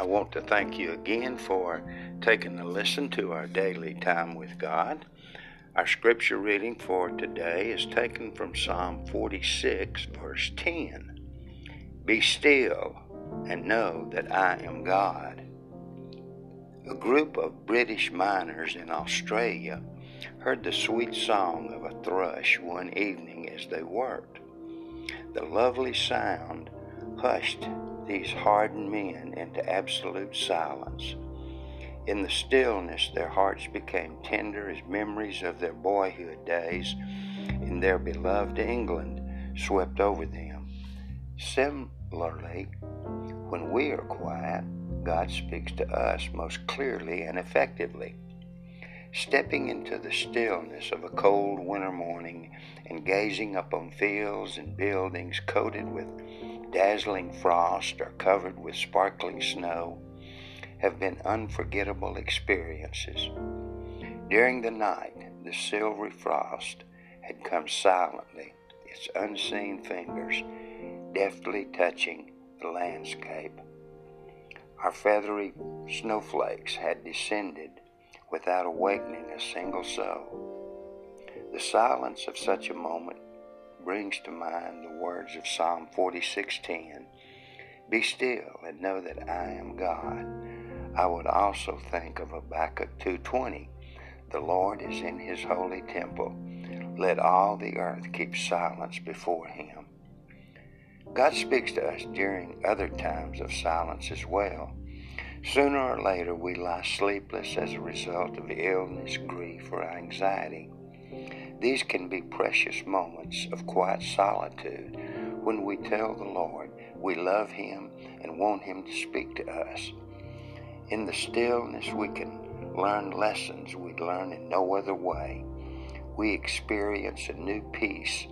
I want to thank you again for taking a listen to our daily time with God. Our scripture reading for today is taken from Psalm 46, verse 10. Be still and know that I am God. A group of British miners in Australia heard the sweet song of a thrush one evening as they worked. The lovely sound hushed these hardened men into absolute silence. In the stillness, their hearts became tender as memories of their boyhood days in their beloved England swept over them. Similarly, when we are quiet, God speaks to us most clearly and effectively. Stepping into the stillness of a cold winter morning and gazing up on fields and buildings coated with dazzling frost or covered with sparkling snow have been unforgettable experiences. During the night, the silvery frost had come silently, its unseen fingers deftly touching the landscape. Our feathery snowflakes had descended without awakening a single soul. The silence of such a moment brings to mind the words of Psalm 46:10. Be still and know that I am God. I would also think of Habakkuk 2:20. The Lord is in his holy temple. Let all the earth keep silence before him. God speaks to us during other times of silence as well. Sooner or later, we lie sleepless as a result of illness, grief, or anxiety. These can be precious moments of quiet solitude when we tell the Lord we love Him and want Him to speak to us. In the stillness, we can learn lessons we'd learn in no other way. We experience a new peace,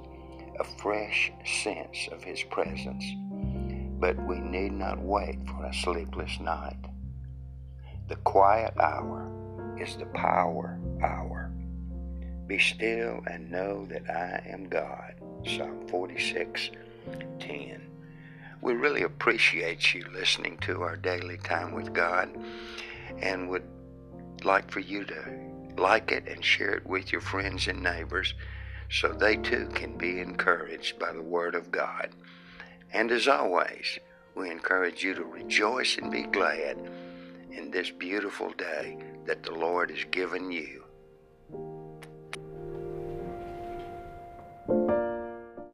a fresh sense of His presence. But we need not wait for a sleepless night. The quiet hour is the power hour. Be still and know that I am God. Psalm 46 10. We really appreciate you listening to our daily time with God and would like for you to like it and share it with your friends and neighbors so they too can be encouraged by the Word of God. And as always, we encourage you to rejoice and be glad in this beautiful day that the Lord has given you